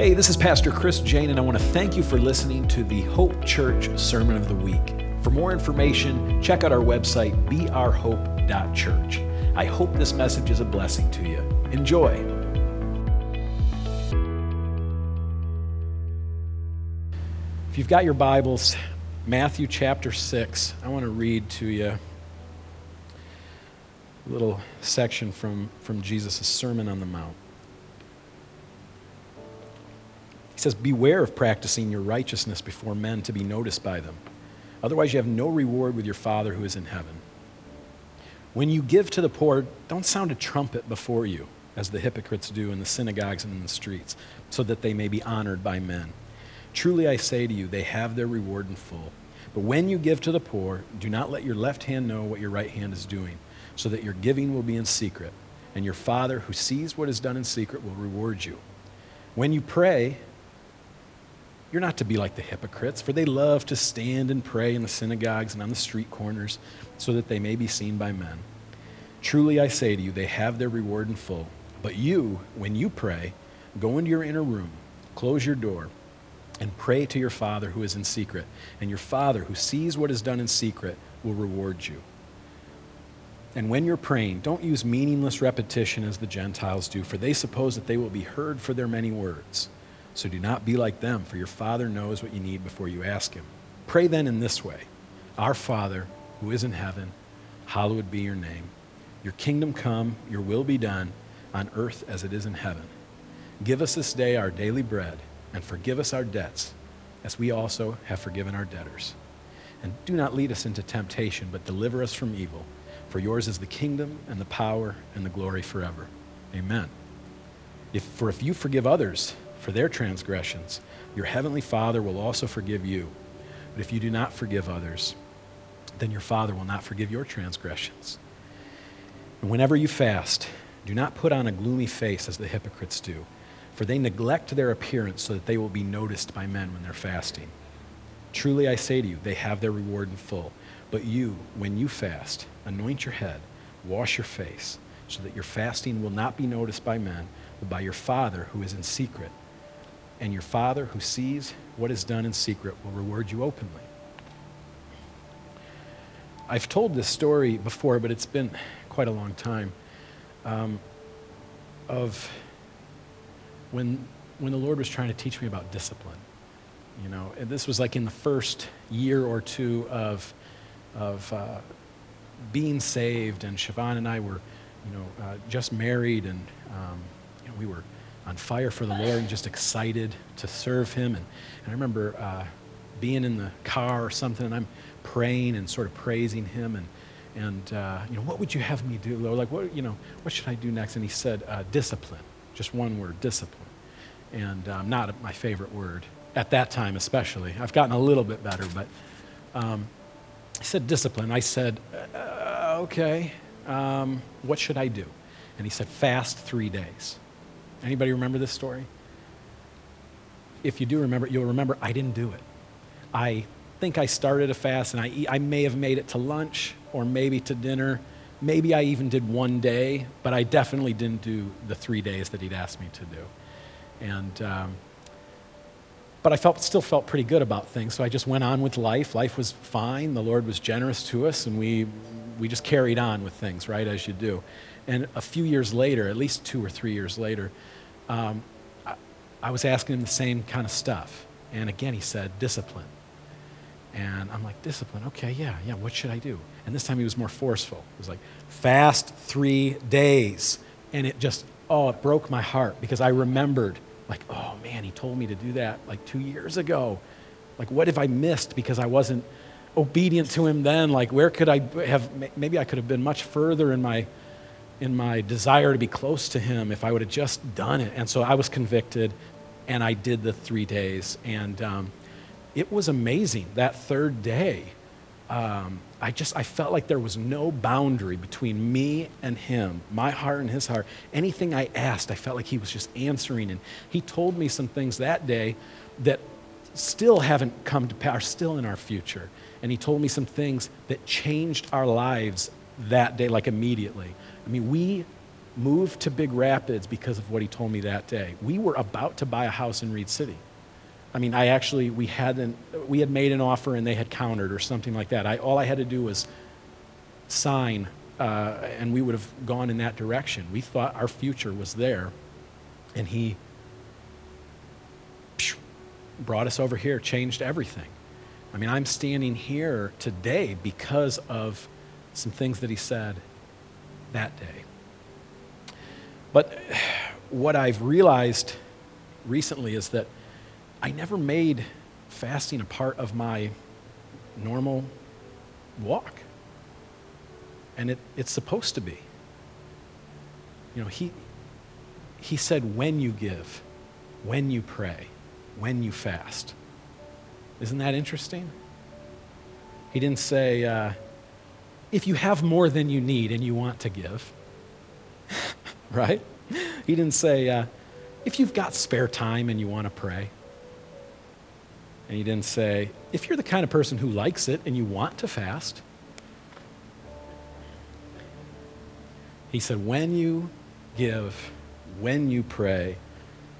Hey, this is Pastor Chris Jane, and I want to thank you for listening to the Hope Church Sermon of the Week. For more information, check out our website, beourhope.church. I hope this message is a blessing to you. Enjoy. If you've got your Bibles, Matthew chapter 6, I want to read to you a little section from, from Jesus' Sermon on the Mount. He says, Beware of practicing your righteousness before men to be noticed by them. Otherwise, you have no reward with your Father who is in heaven. When you give to the poor, don't sound a trumpet before you, as the hypocrites do in the synagogues and in the streets, so that they may be honored by men. Truly, I say to you, they have their reward in full. But when you give to the poor, do not let your left hand know what your right hand is doing, so that your giving will be in secret, and your Father who sees what is done in secret will reward you. When you pray, you're not to be like the hypocrites, for they love to stand and pray in the synagogues and on the street corners so that they may be seen by men. Truly I say to you, they have their reward in full. But you, when you pray, go into your inner room, close your door, and pray to your Father who is in secret. And your Father who sees what is done in secret will reward you. And when you're praying, don't use meaningless repetition as the Gentiles do, for they suppose that they will be heard for their many words. So do not be like them, for your Father knows what you need before you ask Him. Pray then in this way Our Father, who is in heaven, hallowed be your name. Your kingdom come, your will be done, on earth as it is in heaven. Give us this day our daily bread, and forgive us our debts, as we also have forgiven our debtors. And do not lead us into temptation, but deliver us from evil. For yours is the kingdom, and the power, and the glory forever. Amen. If, for if you forgive others, for their transgressions, your heavenly Father will also forgive you. But if you do not forgive others, then your Father will not forgive your transgressions. And whenever you fast, do not put on a gloomy face as the hypocrites do, for they neglect their appearance so that they will be noticed by men when they're fasting. Truly I say to you, they have their reward in full. But you, when you fast, anoint your head, wash your face, so that your fasting will not be noticed by men, but by your Father who is in secret and your Father who sees what is done in secret will reward you openly. I've told this story before, but it's been quite a long time um, of when, when the Lord was trying to teach me about discipline. You know, and this was like in the first year or two of, of uh, being saved, and Siobhan and I were, you know, uh, just married, and um, you know, we were on fire for the Lord and just excited to serve Him. And, and I remember uh, being in the car or something, and I'm praying and sort of praising Him. And, and uh, you know, what would you have me do, Lord? Like, what, you know, what should I do next? And He said, uh, discipline. Just one word, discipline. And um, not my favorite word at that time, especially. I've gotten a little bit better, but um, He said, discipline. I said, uh, okay, um, what should I do? And He said, fast three days. Anybody remember this story? If you do remember it, you'll remember I didn't do it. I think I started a fast and I, I may have made it to lunch or maybe to dinner. Maybe I even did one day, but I definitely didn't do the three days that he'd asked me to do. And, um, but I felt, still felt pretty good about things, so I just went on with life. Life was fine. The Lord was generous to us, and we, we just carried on with things, right, as you do. And a few years later, at least two or three years later, um, I, I was asking him the same kind of stuff. And again, he said, discipline. And I'm like, discipline? Okay, yeah, yeah, what should I do? And this time he was more forceful. He was like, fast three days. And it just, oh, it broke my heart because I remembered, like, oh man, he told me to do that like two years ago. Like, what if I missed because I wasn't obedient to him then? Like, where could I have, maybe I could have been much further in my in my desire to be close to him if I would have just done it. And so I was convicted and I did the three days. And um, it was amazing that third day. Um, I just I felt like there was no boundary between me and him, my heart and his heart. Anything I asked, I felt like he was just answering. And he told me some things that day that still haven't come to pass, are still in our future. And he told me some things that changed our lives that day, like immediately. I mean, we moved to Big Rapids because of what he told me that day. We were about to buy a house in Reed City. I mean, I actually, we hadn't, we had made an offer and they had countered or something like that. I, all I had to do was sign uh, and we would have gone in that direction. We thought our future was there and he brought us over here, changed everything. I mean, I'm standing here today because of some things that he said that day. But what I've realized recently is that I never made fasting a part of my normal walk. And it, it's supposed to be. You know, he, he said, when you give, when you pray, when you fast. Isn't that interesting? He didn't say, uh, if you have more than you need and you want to give, right? He didn't say, uh, if you've got spare time and you want to pray. And he didn't say, if you're the kind of person who likes it and you want to fast. He said, when you give, when you pray,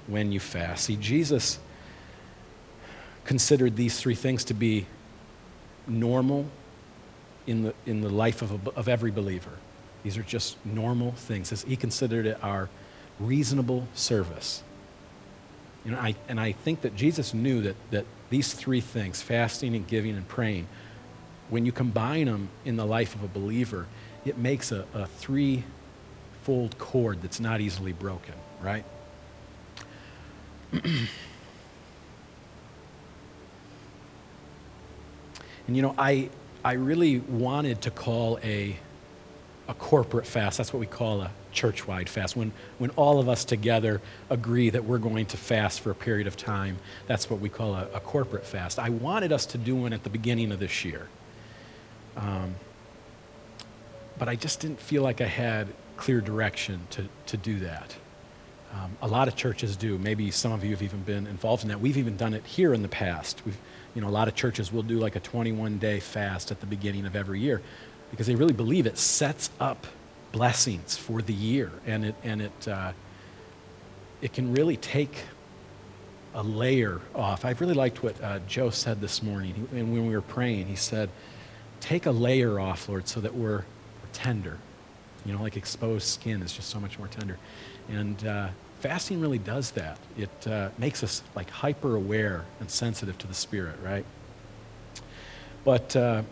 when you fast. See, Jesus considered these three things to be normal in the, in the life of, a, of every believer. These are just normal things. He considered it our reasonable service. Know, I, and I think that Jesus knew that, that these three things, fasting and giving and praying, when you combine them in the life of a believer, it makes a, a three-fold cord that's not easily broken, right? And you know, I, I really wanted to call a, a corporate fast. That's what we call a church wide fast. When, when all of us together agree that we're going to fast for a period of time, that's what we call a, a corporate fast. I wanted us to do one at the beginning of this year. Um, but I just didn't feel like I had clear direction to, to do that. Um, a lot of churches do. Maybe some of you have even been involved in that. We've even done it here in the past. We've, you know, a lot of churches will do like a 21 day fast at the beginning of every year because they really believe it sets up blessings for the year and it, and it, uh, it can really take a layer off. I really liked what uh, Joe said this morning and when we were praying. He said, Take a layer off, Lord, so that we're, we're tender. You know, like exposed skin is just so much more tender. And uh, fasting really does that. It uh, makes us like hyper aware and sensitive to the Spirit, right? But uh,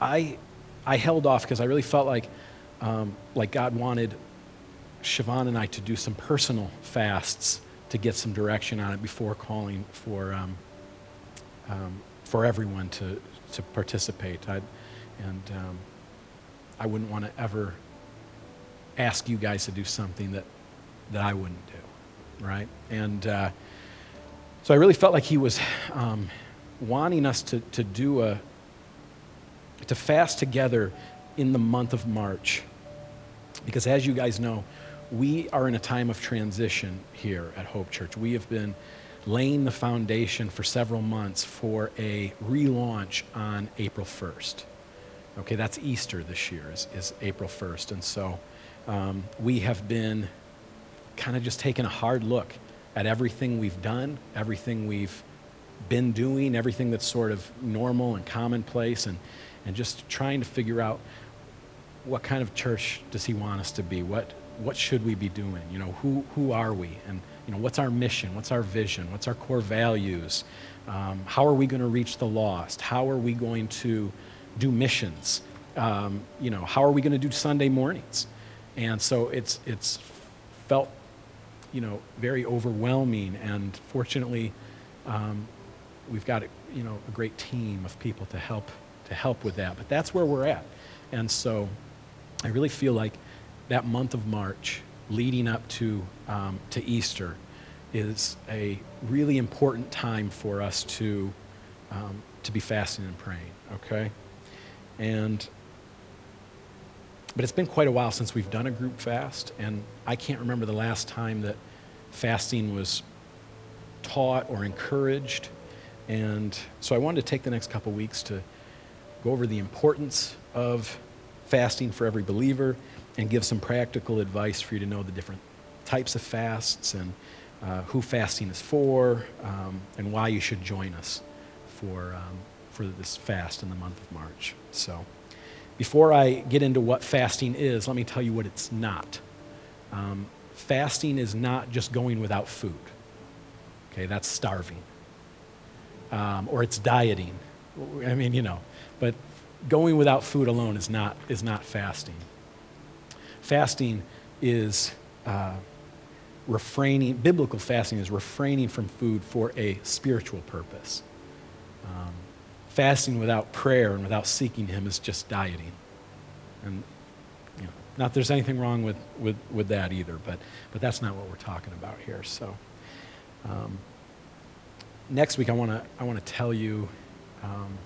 I, I held off because I really felt like, um, like God wanted Siobhan and I to do some personal fasts to get some direction on it before calling for, um, um, for everyone to, to participate. I'd, and um, I wouldn't want to ever ask you guys to do something that that I wouldn't do, right? And uh, so I really felt like he was um, wanting us to, to do a, to fast together in the month of March. Because as you guys know, we are in a time of transition here at Hope Church. We have been laying the foundation for several months for a relaunch on April 1st. Okay, that's Easter this year, is, is April 1st. And so um, we have been kind of just taking a hard look at everything we've done, everything we've been doing, everything that's sort of normal and commonplace, and, and just trying to figure out what kind of church does he want us to be? What, what should we be doing? You know, who, who are we? And, you know, what's our mission? What's our vision? What's our core values? Um, how are we going to reach the lost? How are we going to do missions? Um, you know, how are we going to do Sunday mornings? And so it's, it's felt you know, very overwhelming. And fortunately, um, we've got you know a great team of people to help to help with that. But that's where we're at. And so, I really feel like that month of March, leading up to um, to Easter, is a really important time for us to um, to be fasting and praying. Okay, and but it's been quite a while since we've done a group fast, and I can't remember the last time that fasting was taught or encouraged. And so I wanted to take the next couple weeks to go over the importance of fasting for every believer and give some practical advice for you to know the different types of fasts and uh, who fasting is for um, and why you should join us for, um, for this fast in the month of March. So, before I get into what fasting is, let me tell you what it's not. Um, fasting is not just going without food. Okay, that's starving. Um, or it's dieting. I mean, you know, but going without food alone is not, is not fasting. Fasting is uh, refraining, biblical fasting is refraining from food for a spiritual purpose. Um, fasting without prayer and without seeking Him is just dieting. And you know, not there's anything wrong with, with, with that either, but, but that's not what we're talking about here. So um, next week, I want to I wanna tell you um,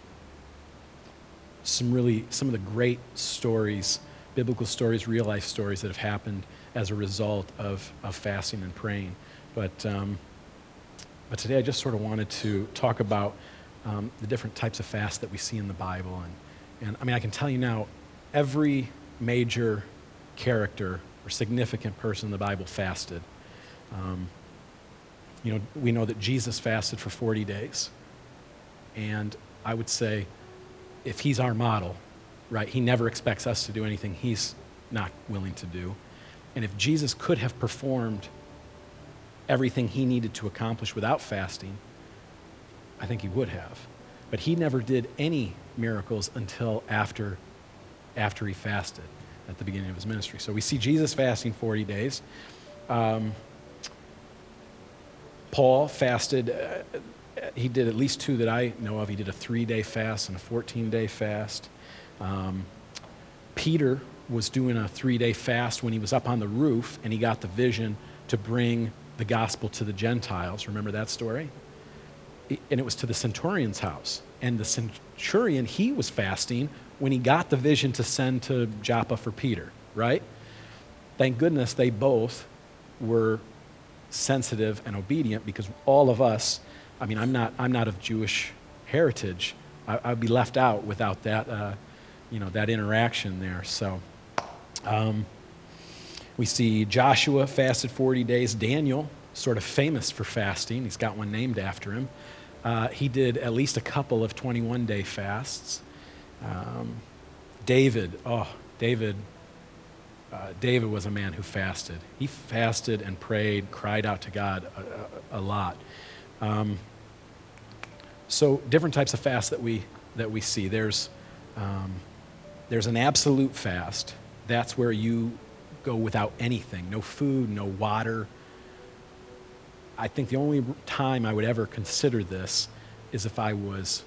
some really, some of the great stories, biblical stories, real life stories that have happened as a result of, of fasting and praying. But, um, but today I just sort of wanted to talk about um, the different types of fast that we see in the Bible. And, and I mean, I can tell you now, every major character or significant person in the Bible fasted. Um, you know, we know that Jesus fasted for 40 days. And I would say, if he's our model, right, he never expects us to do anything he's not willing to do. And if Jesus could have performed everything he needed to accomplish without fasting, I think he would have. But he never did any miracles until after, after he fasted at the beginning of his ministry. So we see Jesus fasting 40 days. Um, Paul fasted, uh, he did at least two that I know of. He did a three day fast and a 14 day fast. Um, Peter was doing a three day fast when he was up on the roof and he got the vision to bring the gospel to the Gentiles. Remember that story? And it was to the centurion's house. And the centurion, he was fasting when he got the vision to send to Joppa for Peter, right? Thank goodness they both were sensitive and obedient because all of us, I mean, I'm not, I'm not of Jewish heritage. I, would be left out without that, uh, you know, that interaction there. So um, we see Joshua fasted 40 days. Daniel, sort of famous for fasting, he's got one named after him. Uh, he did at least a couple of 21 day fasts. Um, David, oh, David, uh, David was a man who fasted. He fasted and prayed, cried out to God a, a, a lot. Um, so, different types of fast that we, that we see. There's, um, there's an absolute fast. That's where you go without anything no food, no water. I think the only time I would ever consider this is if I was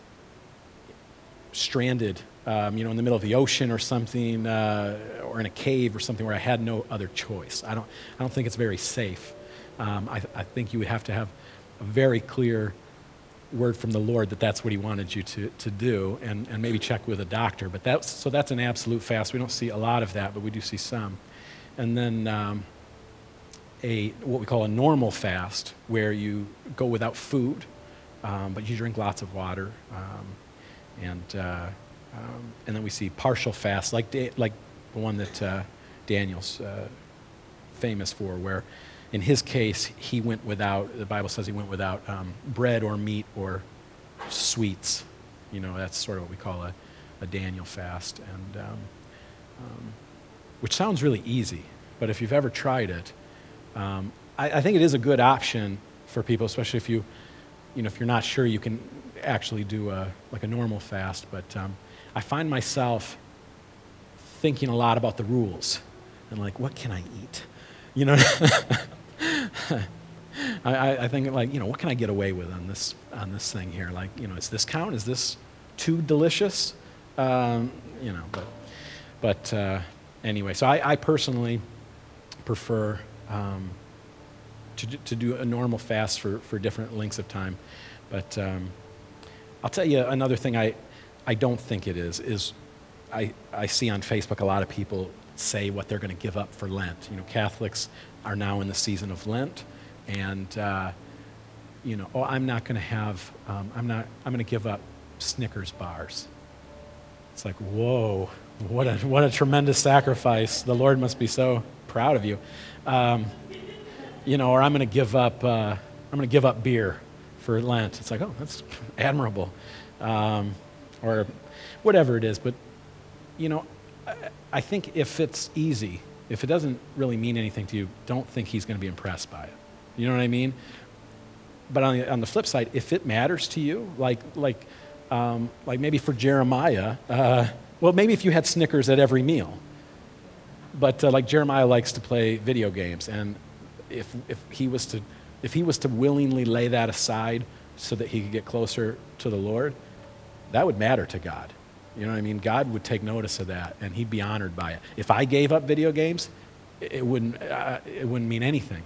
stranded um, you know, in the middle of the ocean or something, uh, or in a cave or something where I had no other choice. I don't, I don't think it's very safe. Um, I, I think you would have to have a very clear word from the Lord that that's what He wanted you to, to do, and, and maybe check with a doctor. But that's, so that's an absolute fast. We don't see a lot of that, but we do see some. And then um, a what we call a normal fast, where you go without food, um, but you drink lots of water, um, and uh, um, and then we see partial fasts, like, da- like the one that uh, Daniel's uh, famous for, where in his case, he went without, the Bible says he went without um, bread or meat or sweets. You know, that's sort of what we call a, a Daniel fast. And, um, um, which sounds really easy, but if you've ever tried it, um, I, I think it is a good option for people, especially if you, you know, if you're not sure you can actually do a, like a normal fast. But um, I find myself thinking a lot about the rules and like, what can I eat? You know, I, I think like, you know, what can I get away with on this on this thing here? Like, you know, is this count? Is this too delicious? Um, you know, but but uh, anyway, so I, I personally prefer um, to to do a normal fast for for different lengths of time, but um, I'll tell you another thing I I don't think it is, is I, I see on Facebook a lot of people say what they're going to give up for Lent. You know, Catholics are now in the season of Lent, and, uh, you know, oh, I'm not going to have, um, I'm not, I'm going to give up Snickers bars. It's like, whoa, what a, what a tremendous sacrifice. The Lord must be so proud of you. Um, you know, or I'm going to give up, uh, I'm going to give up beer for Lent. It's like, oh, that's admirable. Um, or whatever it is. But, you know, I, think if it's easy, if it doesn't really mean anything to you, don't think he's going to be impressed by it. You know what I mean? But on the, on the flip side, if it matters to you, like, like, um, like maybe for Jeremiah, uh, well, maybe if you had Snickers at every meal. But uh, like Jeremiah likes to play video games, and if, if, he was to, if he was to willingly lay that aside so that he could get closer to the Lord, that would matter to God. You know what I mean? God would take notice of that, and he'd be honored by it. If I gave up video games, it wouldn't, uh, it wouldn't mean anything.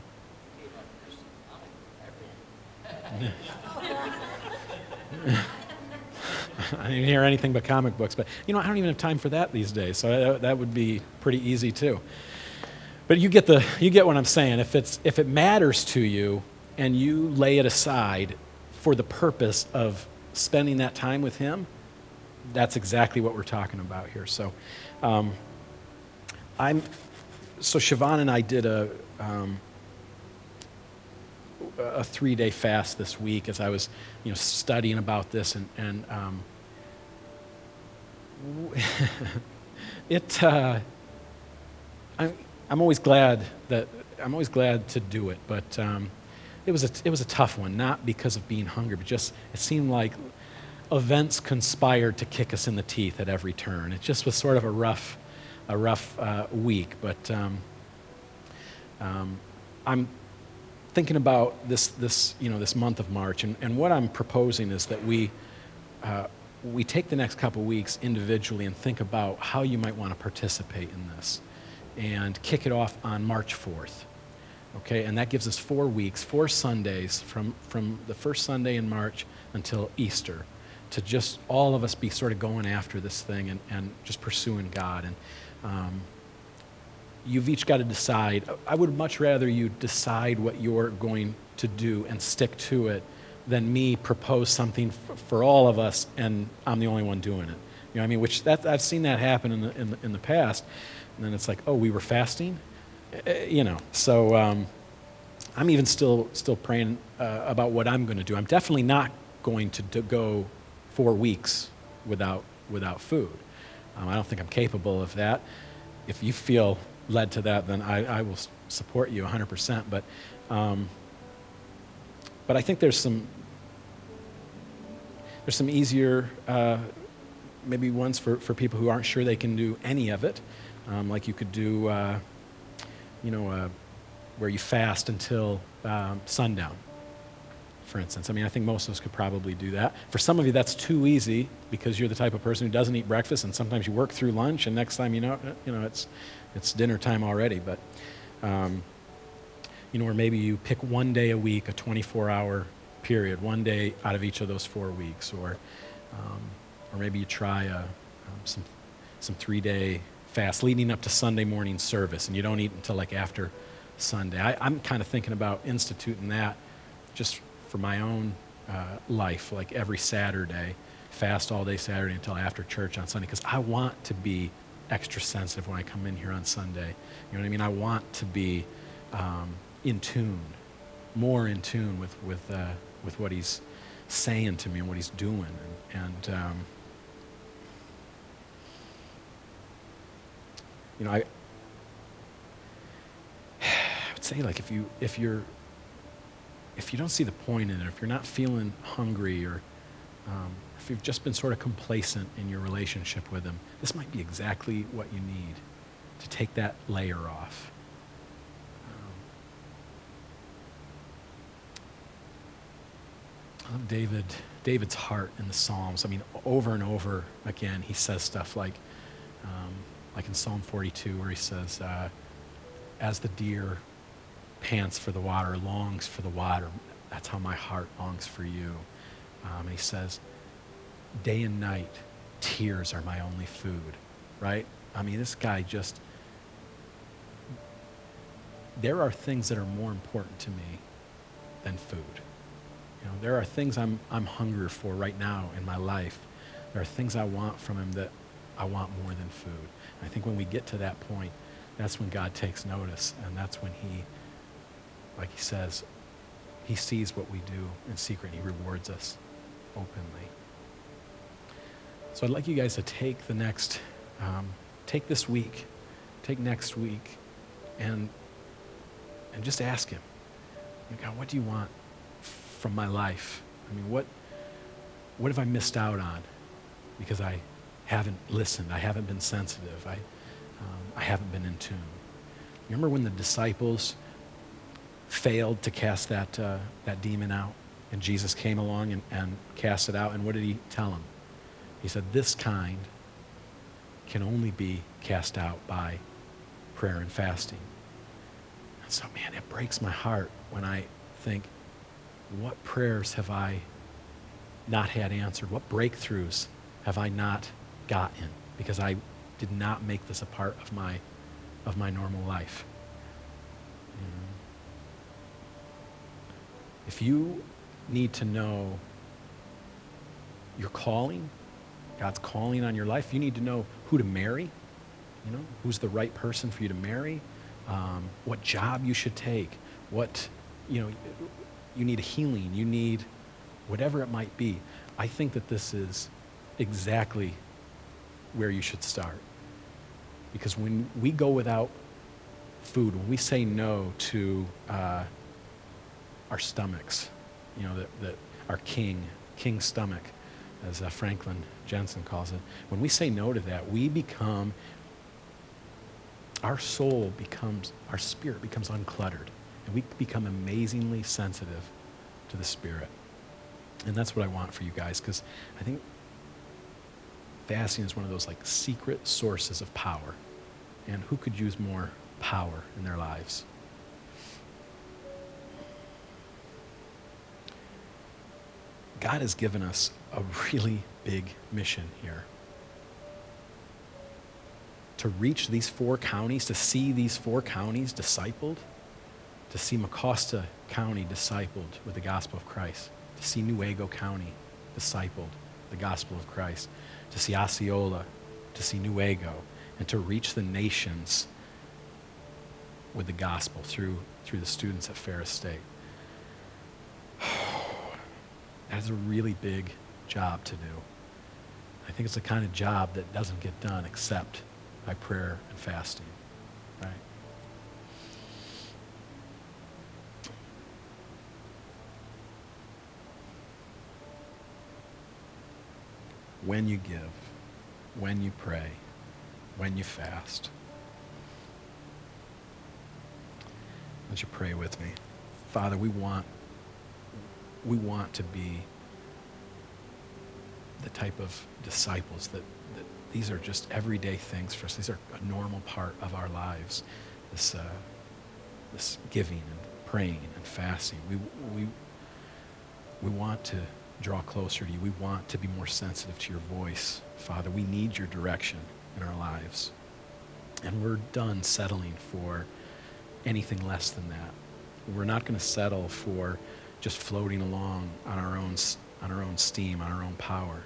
I didn't hear anything but comic books, but you know, I don't even have time for that these days, so that, that would be pretty easy too. But you get, the, you get what I'm saying. If, it's, if it matters to you and you lay it aside for the purpose of spending that time with Him, that's exactly what we're talking about here. So, um, I'm, so Siobhan and I did a, um, a three day fast this week as I was, you know, studying about this and, and um, it, uh, I'm, I'm always glad that, I'm always glad to do it, but um, it, was a, it was a tough one, not because of being hungry, but just it seemed like events conspired to kick us in the teeth at every turn. It just was sort of a rough, a rough uh, week, but um, um, I'm thinking about this, this, you know, this month of March, and, and what I'm proposing is that we, uh, we take the next couple weeks individually and think about how you might want to participate in this and kick it off on March 4th. Okay, and that gives us four weeks, four Sundays from, from the first Sunday in March until Easter to just all of us be sort of going after this thing and, and just pursuing God. And um, you've each got to decide. I would much rather you decide what you're going to do and stick to it than me propose something f- for all of us and I'm the only one doing it. You know I mean? Which that, I've seen that happen in the, in the, in the past. And then it's like, oh, we were fasting? Uh, you know, so um, I'm even still, still praying uh, about what I'm going to do. I'm definitely not going to, to go four weeks without, without food. Um, I don't think I'm capable of that. If you feel led to that, then I, I will support you 100%. But, um, but I think there's some, there's some easier, uh, maybe ones for, for people who aren't sure they can do any of it. Um, like you could do, uh, you know, uh, where you fast until um, sundown, for instance. I mean, I think most of us could probably do that. For some of you, that's too easy because you're the type of person who doesn't eat breakfast, and sometimes you work through lunch, and next time you know, you know, it's it's dinner time already. But um, you know, or maybe you pick one day a week, a 24-hour period, one day out of each of those four weeks, or um, or maybe you try a, um, some some three-day fast leading up to Sunday morning service, and you don't eat until like after Sunday. I, am kind of thinking about instituting that just for my own uh, life, like every Saturday, fast all day Saturday until after church on Sunday, because I want to be extra sensitive when I come in here on Sunday. You know what I mean? I want to be um, in tune, more in tune with, with, uh, with what he's saying to me and what he's doing. And, and um, you know, I, I would say like if you if you're if you don't see the point in it, if you're not feeling hungry or um, if you've just been sort of complacent in your relationship with him, this might be exactly what you need to take that layer off. David, David's heart in the Psalms. I mean, over and over again, he says stuff like, um, like in Psalm 42, where he says, uh, As the deer pants for the water, longs for the water, that's how my heart longs for you. Um, and he says, Day and night, tears are my only food, right? I mean, this guy just, there are things that are more important to me than food. You know, there are things I'm, I'm hungry for right now in my life. There are things I want from him that I want more than food. And I think when we get to that point, that's when God takes notice, and that's when He, like He says, He sees what we do in secret, and He rewards us openly. So I'd like you guys to take the next, um, take this week, take next week, and and just ask Him, God, what do you want from my life? I mean, what what have I missed out on because I haven't listened, I haven't been sensitive, I, um, I haven't been in tune. Remember when the disciples failed to cast that, uh, that demon out? And Jesus came along and, and cast it out. And what did he tell them? He said, This kind can only be cast out by prayer and fasting. And so, man, it breaks my heart when I think, what prayers have I not had answered? What breakthroughs have I not gotten because I did not make this a part of my, of my normal life? Mm. If you need to know your calling, God's calling on your life, you need to know who to marry, you know, who's the right person for you to marry, um, what job you should take, what, you know, you need healing, you need whatever it might be. I think that this is exactly where you should start. Because when we go without food, when we say no to uh, our stomachs, you know, that, that our king, king stomach, as uh, Franklin Jensen calls it, when we say no to that, we become, our soul becomes, our spirit becomes uncluttered, and we become amazingly sensitive to the Spirit. And that's what I want for you guys, because I think fasting is one of those like secret sources of power. And who could use more power in their lives? God has given us a really big mission here. To reach these four counties, to see these four counties discipled, to see Mecosta County discipled with the gospel of Christ, to see Newaygo County discipled the gospel of Christ, to see Osceola, to see Newaygo, and to reach the nations with the gospel through, through the students at Ferris State. That is a really big job to do. I think it's the kind of job that doesn't get done except by prayer and fasting, right? When you give, when you pray, when you fast. Would you pray with me? Father, we want, we want to be the type of disciples that, that these are just everyday things for us. These are a normal part of our lives. This, uh, this giving and praying and fasting. We, we, we want to draw closer to you. We want to be more sensitive to your voice. Father, we need your direction in our lives. And we're done settling for anything less than that. We're not going to settle for just floating along on our own on our own steam, on our own power.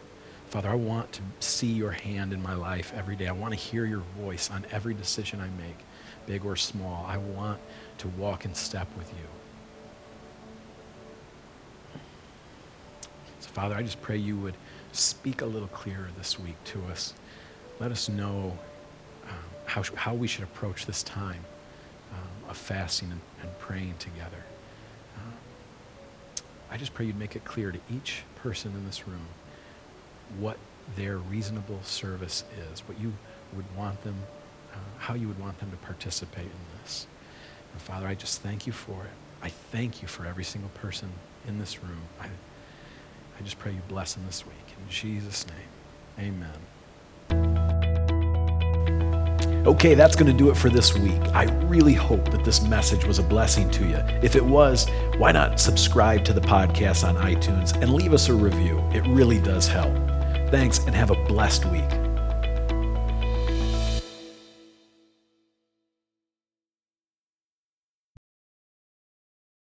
Father, I want to see your hand in my life every day. I want to hear your voice on every decision I make, big or small. I want to walk in step with you. Father, I just pray you would speak a little clearer this week to us. Let us know um, how, how we should approach this time um, of fasting and, and praying together. Um, I just pray you'd make it clear to each person in this room what their reasonable service is, what you would want them, uh, how you would want them to participate in this. And Father, I just thank you for it. I thank you for every single person in this room. I, I just pray you bless them this week. In Jesus' name, amen. Okay, that's going to do it for this week. I really hope that this message was a blessing to you. If it was, why not subscribe to the podcast on iTunes and leave us a review? It really does help. Thanks and have a blessed week.